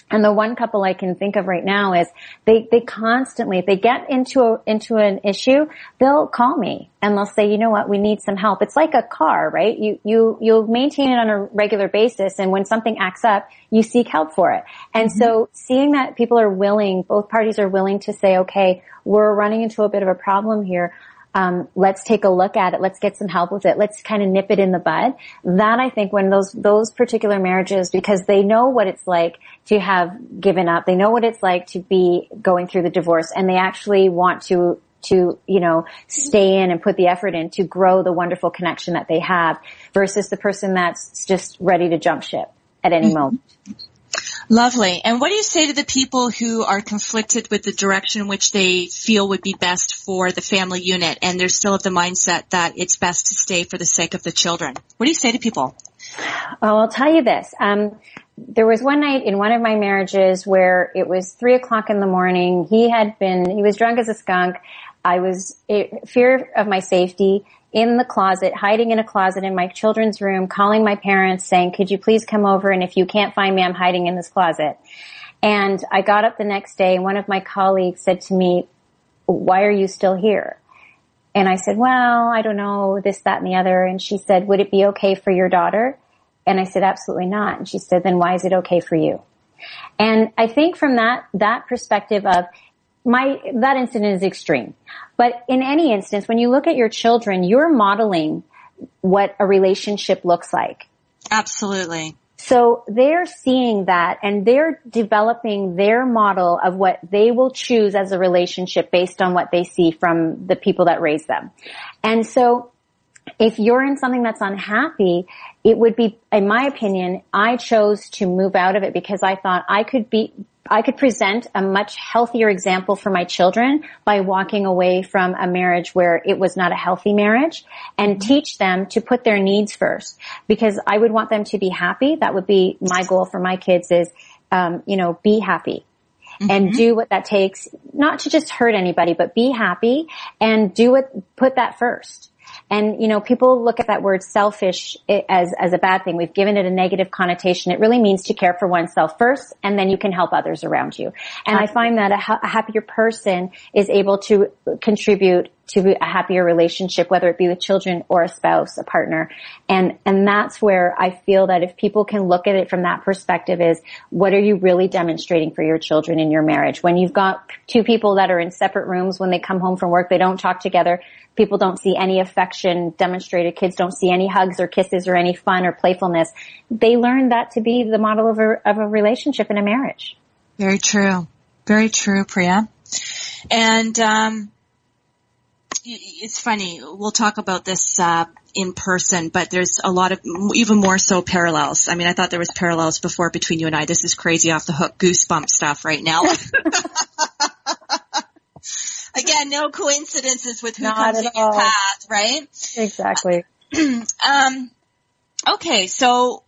And the one couple I can think of right now is they, they constantly, if they get into a, into an issue, they'll call me and they'll say, you know what, we need some help. It's like a car, right? You, you, you'll maintain it on a regular basis and when something acts up, you seek help for it. And mm-hmm. so seeing that people are willing, both parties are willing to say, okay, we're running into a bit of a problem here um, let's take a look at it. Let's get some help with it. Let's kind of nip it in the bud. That I think when those those particular marriages, because they know what it's like to have given up, they know what it's like to be going through the divorce, and they actually want to to, you know, stay in and put the effort in to grow the wonderful connection that they have versus the person that's just ready to jump ship at any mm-hmm. moment. Lovely. And what do you say to the people who are conflicted with the direction in which they feel would be best for the family unit and they're still of the mindset that it's best to stay for the sake of the children? What do you say to people? Well, I'll tell you this. Um, there was one night in one of my marriages where it was three o'clock in the morning. He had been, he was drunk as a skunk. I was fear of my safety in the closet, hiding in a closet in my children's room, calling my parents saying, could you please come over? And if you can't find me, I'm hiding in this closet. And I got up the next day and one of my colleagues said to me, why are you still here? And I said, well, I don't know, this, that, and the other. And she said, would it be okay for your daughter? And I said, absolutely not. And she said, then why is it okay for you? And I think from that, that perspective of my, that incident is extreme. But in any instance, when you look at your children, you're modeling what a relationship looks like. Absolutely. So they're seeing that and they're developing their model of what they will choose as a relationship based on what they see from the people that raise them. And so if you're in something that's unhappy, it would be, in my opinion, I chose to move out of it because I thought I could be, I could present a much healthier example for my children by walking away from a marriage where it was not a healthy marriage and mm-hmm. teach them to put their needs first because I would want them to be happy. That would be my goal for my kids is, um, you know, be happy. Mm-hmm. And do what that takes, not to just hurt anybody, but be happy and do it, put that first. And, you know, people look at that word selfish as, as a bad thing. We've given it a negative connotation. It really means to care for oneself first and then you can help others around you. And I find that a, a happier person is able to contribute to be a happier relationship, whether it be with children or a spouse, a partner. And, and that's where I feel that if people can look at it from that perspective is what are you really demonstrating for your children in your marriage? When you've got two people that are in separate rooms when they come home from work, they don't talk together. People don't see any affection demonstrated. Kids don't see any hugs or kisses or any fun or playfulness. They learn that to be the model of a, of a relationship in a marriage. Very true. Very true, Priya. And, um, it's funny. We'll talk about this uh, in person, but there's a lot of even more so parallels. I mean, I thought there was parallels before between you and I. This is crazy off the hook goosebump stuff right now. Again, no coincidences with who Not comes in your all. path, right? Exactly. Um, okay, so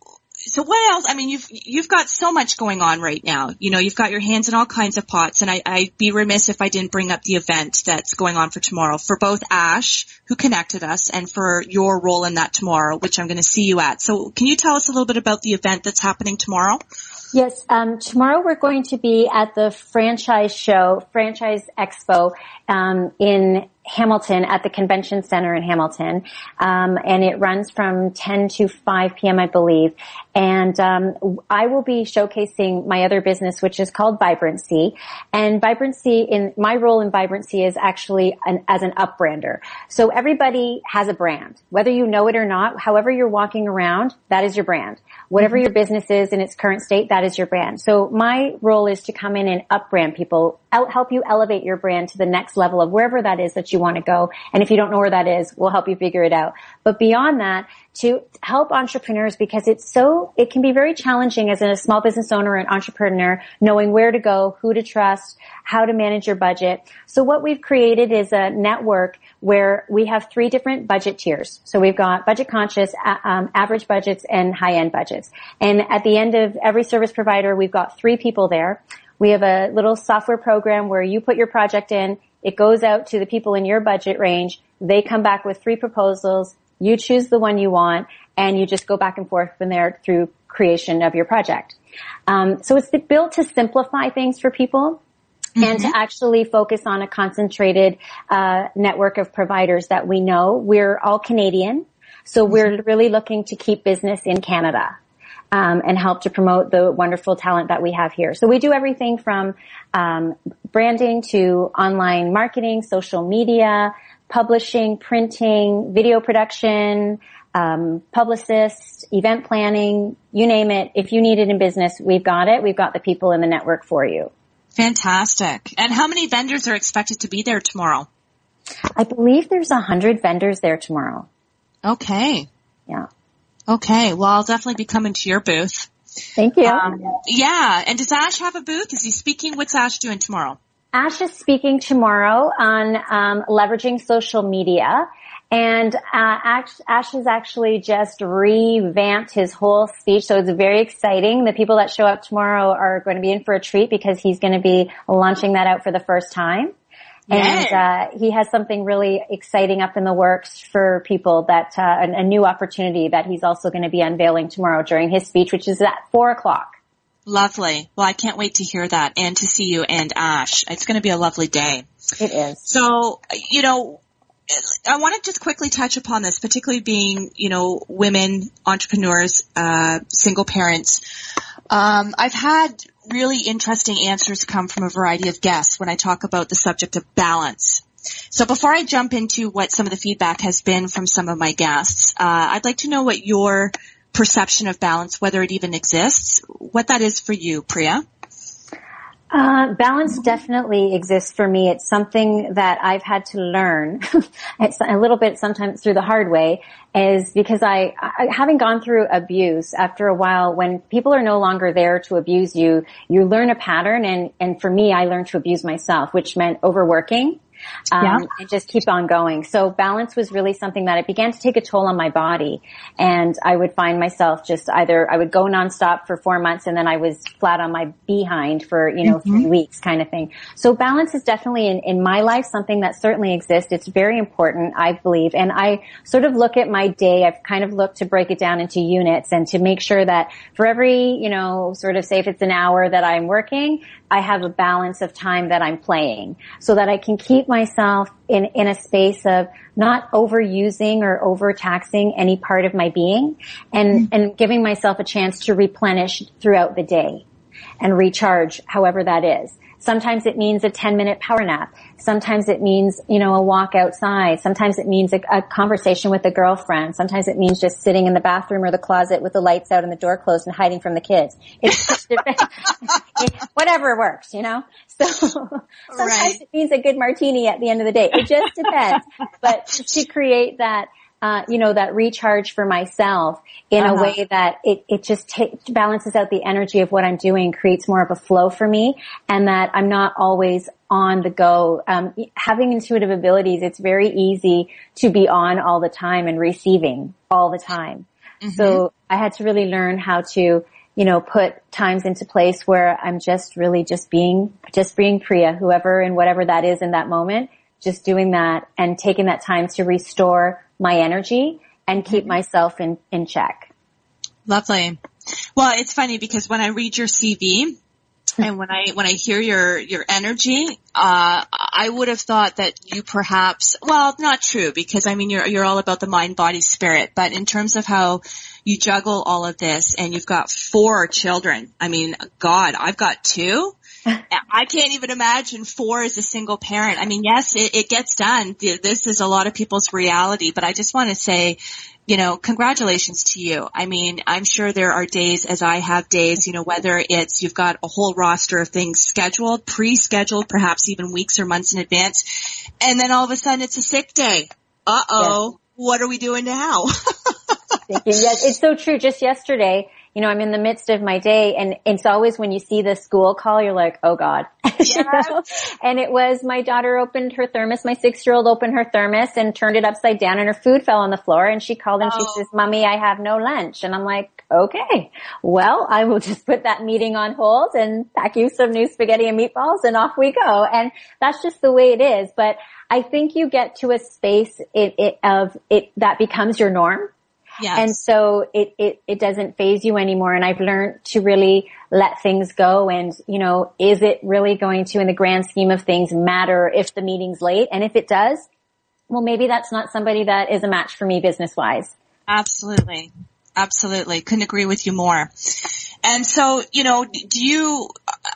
so what else? I mean, you've you've got so much going on right now. You know, you've got your hands in all kinds of pots, and I, I'd be remiss if I didn't bring up the event that's going on for tomorrow for both Ash, who connected us, and for your role in that tomorrow, which I'm going to see you at. So, can you tell us a little bit about the event that's happening tomorrow? Yes, um, tomorrow we're going to be at the franchise show, Franchise Expo, um, in Hamilton at the Convention Center in Hamilton, um, and it runs from 10 to 5 p.m. I believe. And um, I will be showcasing my other business, which is called Vibrancy. And Vibrancy, in my role in Vibrancy, is actually an, as an upbrander. So everybody has a brand, whether you know it or not. However you're walking around, that is your brand. Whatever your business is in its current state, that is your brand. So my role is to come in and upbrand people, help you elevate your brand to the next level of wherever that is that you want to go. And if you don't know where that is, we'll help you figure it out. But beyond that, to help entrepreneurs because it's so, it can be very challenging as a small business owner and entrepreneur knowing where to go, who to trust, how to manage your budget. So what we've created is a network where we have three different budget tiers. So we've got budget conscious, um, average budgets, and high end budgets. And at the end of every service provider, we've got three people there. We have a little software program where you put your project in, it goes out to the people in your budget range. They come back with three proposals. You choose the one you want and you just go back and forth from there through creation of your project. Um, so it's built to simplify things for people and to actually focus on a concentrated uh, network of providers that we know. We're all Canadian, so we're really looking to keep business in Canada. Um, and help to promote the wonderful talent that we have here. So we do everything from um, branding to online marketing, social media, publishing, printing, video production, um, publicists, event planning, you name it. If you need it in business, we've got it. We've got the people in the network for you. Fantastic. And how many vendors are expected to be there tomorrow? I believe there's a hundred vendors there tomorrow. Okay. Yeah. Okay. Well, I'll definitely be coming to your booth. Thank you. Um, yeah. And does Ash have a booth? Is he speaking? What's Ash doing tomorrow? Ash is speaking tomorrow on um, leveraging social media. And uh, Ash, Ash has actually just revamped his whole speech, so it's very exciting. The people that show up tomorrow are going to be in for a treat because he's going to be launching that out for the first time. And uh, he has something really exciting up in the works for people that uh, a, a new opportunity that he's also going to be unveiling tomorrow during his speech, which is at four o'clock. Lovely. Well, I can't wait to hear that and to see you and Ash. It's going to be a lovely day. It is. So, you know, I want to just quickly touch upon this, particularly being, you know, women, entrepreneurs, uh, single parents. Um, I've had really interesting answers come from a variety of guests when I talk about the subject of balance. So before I jump into what some of the feedback has been from some of my guests, uh, I'd like to know what your perception of balance, whether it even exists, what that is for you, Priya. Uh, balance definitely exists for me. It's something that I've had to learn. it's a little bit sometimes through the hard way is because I, I, having gone through abuse after a while, when people are no longer there to abuse you, you learn a pattern and, and for me, I learned to abuse myself, which meant overworking. Um, Yeah. and just keep on going. So balance was really something that it began to take a toll on my body. And I would find myself just either, I would go nonstop for four months and then I was flat on my behind for, you know, three weeks kind of thing. So balance is definitely in, in my life something that certainly exists. It's very important, I believe. And I sort of look at my day, I've kind of looked to break it down into units and to make sure that for every, you know, sort of say if it's an hour that I'm working, I have a balance of time that I'm playing so that I can keep myself in, in a space of not overusing or overtaxing any part of my being and, mm-hmm. and giving myself a chance to replenish throughout the day and recharge however that is. Sometimes it means a 10 minute power nap. Sometimes it means, you know, a walk outside. Sometimes it means a, a, conversation with a girlfriend. Sometimes it means just sitting in the bathroom or the closet with the lights out and the door closed and hiding from the kids. It's whatever works, you know? So sometimes right. it means a good martini at the end of the day. It just depends. but to create that uh, you know, that recharge for myself in uh-huh. a way that it, it just t- balances out the energy of what I'm doing, creates more of a flow for me, and that I'm not always on the go. Um, having intuitive abilities, it's very easy to be on all the time and receiving all the time. Mm-hmm. So I had to really learn how to, you know, put times into place where I'm just really just being, just being Priya, whoever and whatever that is in that moment, just doing that and taking that time to restore my energy and keep mm-hmm. myself in, in check. Lovely. Well, it's funny because when I read your CV, and when I when I hear your your energy, uh, I would have thought that you perhaps well, not true because I mean you're you're all about the mind, body, spirit. But in terms of how you juggle all of this, and you've got four children. I mean, God, I've got two. I can't even imagine four as a single parent. I mean, yes, it, it gets done. This is a lot of people's reality, but I just want to say, you know, congratulations to you. I mean, I'm sure there are days as I have days, you know, whether it's you've got a whole roster of things scheduled, pre-scheduled, perhaps even weeks or months in advance, and then all of a sudden it's a sick day. Uh oh. Yes. What are we doing now? yes, it's so true. Just yesterday, you know, I'm in the midst of my day and it's always when you see the school call, you're like, oh God. Yes. you know? And it was my daughter opened her thermos, my six year old opened her thermos and turned it upside down and her food fell on the floor and she called and oh. she says, mommy, I have no lunch. And I'm like, okay, well, I will just put that meeting on hold and pack you some new spaghetti and meatballs and off we go. And that's just the way it is. But I think you get to a space it, it, of it that becomes your norm Yes. And so it, it, it doesn't faze you anymore. And I've learned to really let things go. And, you know, is it really going to, in the grand scheme of things, matter if the meeting's late? And if it does, well, maybe that's not somebody that is a match for me business wise. Absolutely. Absolutely. Couldn't agree with you more. And so, you know, do you,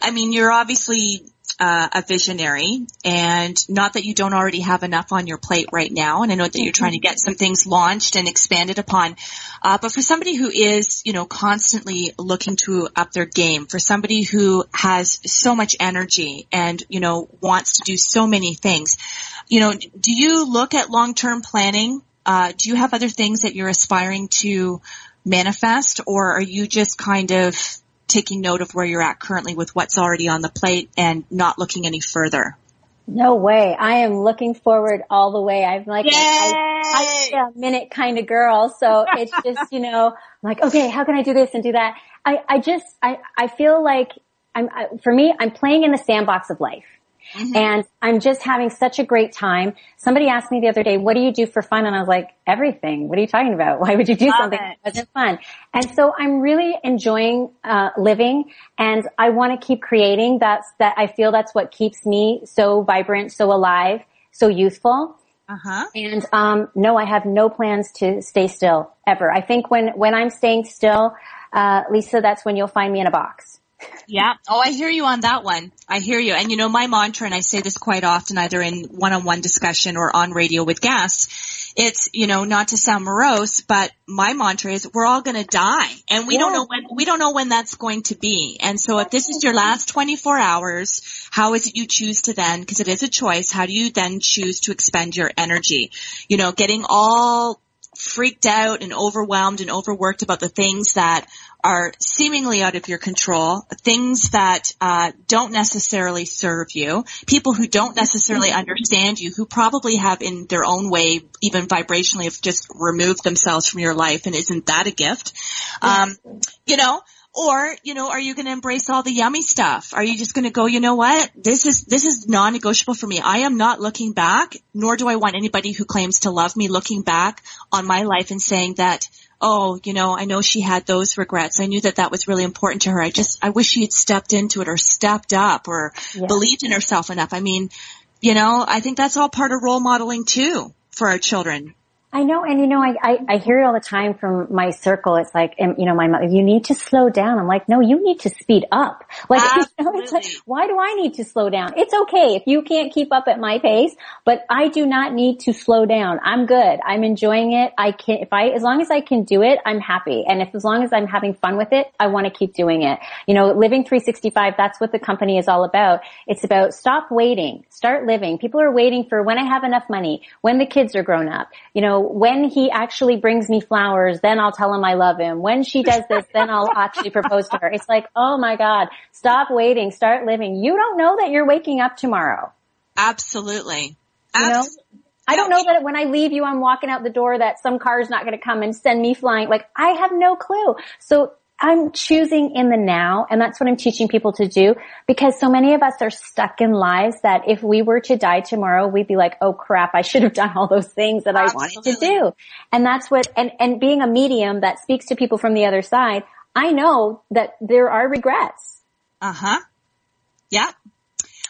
I mean, you're obviously uh, a visionary and not that you don't already have enough on your plate right now. And I know that you're trying to get some things launched and expanded upon. Uh, but for somebody who is, you know, constantly looking to up their game, for somebody who has so much energy and, you know, wants to do so many things, you know, do you look at long-term planning? Uh, do you have other things that you're aspiring to manifest or are you just kind of taking note of where you're at currently with what's already on the plate and not looking any further? No way. I am looking forward all the way. I'm like, I, am a minute kind of girl. So it's just, you know, I'm like, okay, how can I do this and do that? I, I just, I, I feel like I'm, I, for me, I'm playing in the sandbox of life. Mm-hmm. And I'm just having such a great time. Somebody asked me the other day, what do you do for fun? And I was like, everything. What are you talking about? Why would you do Love something it. that wasn't fun? And so I'm really enjoying, uh, living and I want to keep creating. That's, that I feel that's what keeps me so vibrant, so alive, so youthful. Uh-huh. And um, no, I have no plans to stay still ever. I think when when I'm staying still, uh, Lisa, that's when you'll find me in a box. Yeah. Oh, I hear you on that one. I hear you. And you know, my mantra, and I say this quite often, either in one-on-one discussion or on radio with guests, it's, you know, not to sound morose, but my mantra is we're all going to die and we yeah. don't know when, we don't know when that's going to be. And so if this is your last 24 hours, how is it you choose to then, because it is a choice, how do you then choose to expend your energy? You know, getting all freaked out and overwhelmed and overworked about the things that are seemingly out of your control, things that uh, don't necessarily serve you, people who don't necessarily understand you, who probably have in their own way, even vibrationally, have just removed themselves from your life, and isn't that a gift? Um, you know, or, you know, are you going to embrace all the yummy stuff? Are you just going to go, you know what? This is, this is non-negotiable for me. I am not looking back, nor do I want anybody who claims to love me looking back on my life and saying that, oh, you know, I know she had those regrets. I knew that that was really important to her. I just, I wish she had stepped into it or stepped up or Yeah. believed in herself enough. I mean, you know, I think that's all part of role modeling too for our children. I know, and you know, I, I, I hear it all the time from my circle. It's like, um, you know, my mother, you need to slow down. I'm like, no, you need to speed up. Like, you know, like, why do I need to slow down? It's okay if you can't keep up at my pace, but I do not need to slow down. I'm good. I'm enjoying it. I can, if I, as long as I can do it, I'm happy. And if, as long as I'm having fun with it, I want to keep doing it. You know, living 365, that's what the company is all about. It's about stop waiting, start living. People are waiting for when I have enough money, when the kids are grown up, you know, when he actually brings me flowers, then I'll tell him I love him. When she does this, then I'll actually propose to her. It's like, oh my God, stop waiting, start living. You don't know that you're waking up tomorrow. Absolutely. You know? I don't know that when I leave you, I'm walking out the door that some car's not going to come and send me flying. Like I have no clue. So I'm choosing in the now and that's what I'm teaching people to do because so many of us are stuck in lives that if we were to die tomorrow, we'd be like, oh crap, I should have done all those things that I wanted to do. And that's what, and, and being a medium that speaks to people from the other side, I know that there are regrets. Uh huh. Yeah.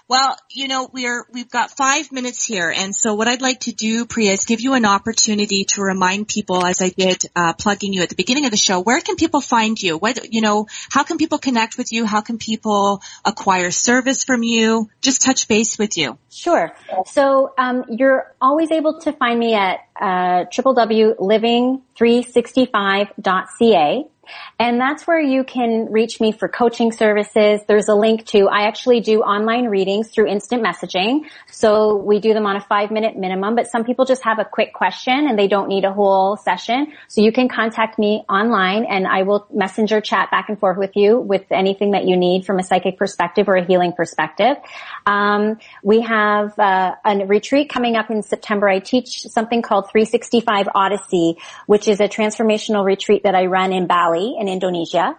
Well, you know, we're, we've got five minutes here. And so what I'd like to do, Priya, is give you an opportunity to remind people, as I did, uh, plugging you at the beginning of the show, where can people find you? What, you know, how can people connect with you? How can people acquire service from you? Just touch base with you. Sure. So um, you're always able to find me at uh, www.living365.ca. And that's where you can reach me for coaching services. There's a link to, I actually do online readings through instant messaging. So we do them on a five minute minimum, but some people just have a quick question and they don't need a whole session. So you can contact me online and I will messenger chat back and forth with you with anything that you need from a psychic perspective or a healing perspective. Um, we have uh, a retreat coming up in September. I teach something called 365 Odyssey, which is a transformational retreat that I run in Bali in Indonesia.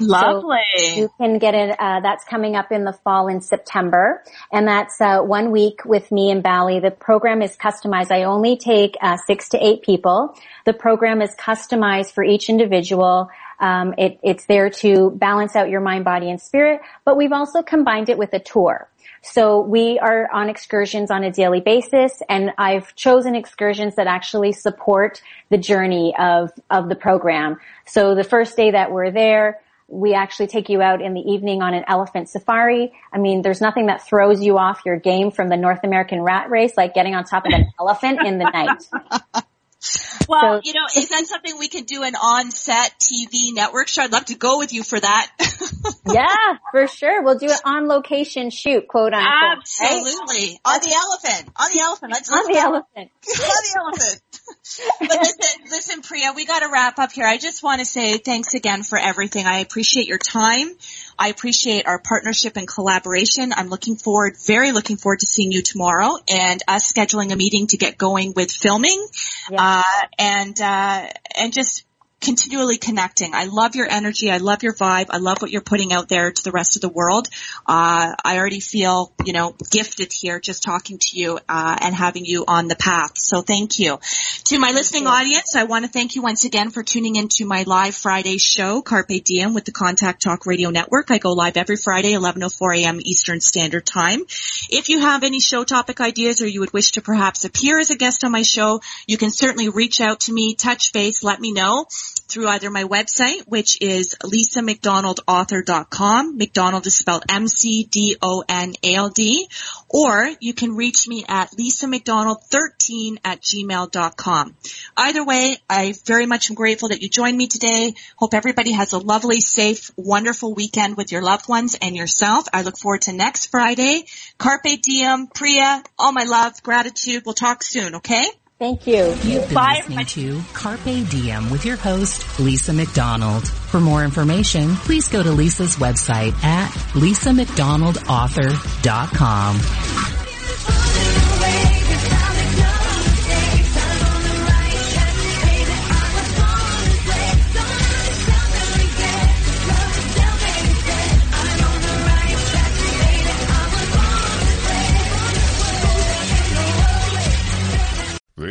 Lovely. You can get it, uh, that's coming up in the fall in September. And that's, uh, one week with me in Bali. The program is customized. I only take, uh, six to eight people. The program is customized for each individual. Um, it, it's there to balance out your mind, body, and spirit, but we've also combined it with a tour. So we are on excursions on a daily basis and I've chosen excursions that actually support the journey of, of the program. So the first day that we're there, we actually take you out in the evening on an elephant safari. I mean, there's nothing that throws you off your game from the North American rat race like getting on top of an elephant in the night. Well, So- you know, is that something we can do an on-set TV network show? I'd love to go with you for that. Yeah, for sure. We'll do it on location shoot, quote unquote. right? Absolutely. On the elephant. On the elephant. Let's On the elephant. on the elephant. but listen, listen, Priya, we got to wrap up here. I just want to say thanks again for everything. I appreciate your time. I appreciate our partnership and collaboration. I'm looking forward, very looking forward to seeing you tomorrow and us scheduling a meeting to get going with filming, Yeah. uh, and, uh, and just continually connecting. I love your energy. I love your vibe. I love what you're putting out there to the rest of the world. Uh, I already feel, you know, gifted here just talking to you, uh, and having you on the path. So thank you. To my listening audience, I want to thank you once again for tuning into my live Friday show, Carpe Diem with the Contact Talk Radio Network. I go live every Friday, 11.04 a.m. Eastern Standard Time. If you have any show topic ideas or you would wish to perhaps appear as a guest on my show, you can certainly reach out to me, touch base, let me know through either my website, which is lisamcdonaldauthor.com. McDonald is spelled M-C-D-O-N-A-L-D. Or you can reach me at lisamcdonald13 at gmail.com. Either way, I very much am grateful that you joined me today. Hope everybody has a lovely, safe, wonderful weekend with your loved ones and yourself. I look forward to next Friday. Carpe diem, Priya, all my love, gratitude. We'll talk soon, okay? Thank you. You've been Bye, listening to Carpe Diem with your host, Lisa McDonald. For more information, please go to Lisa's website at lisamcdonaldauthor.com.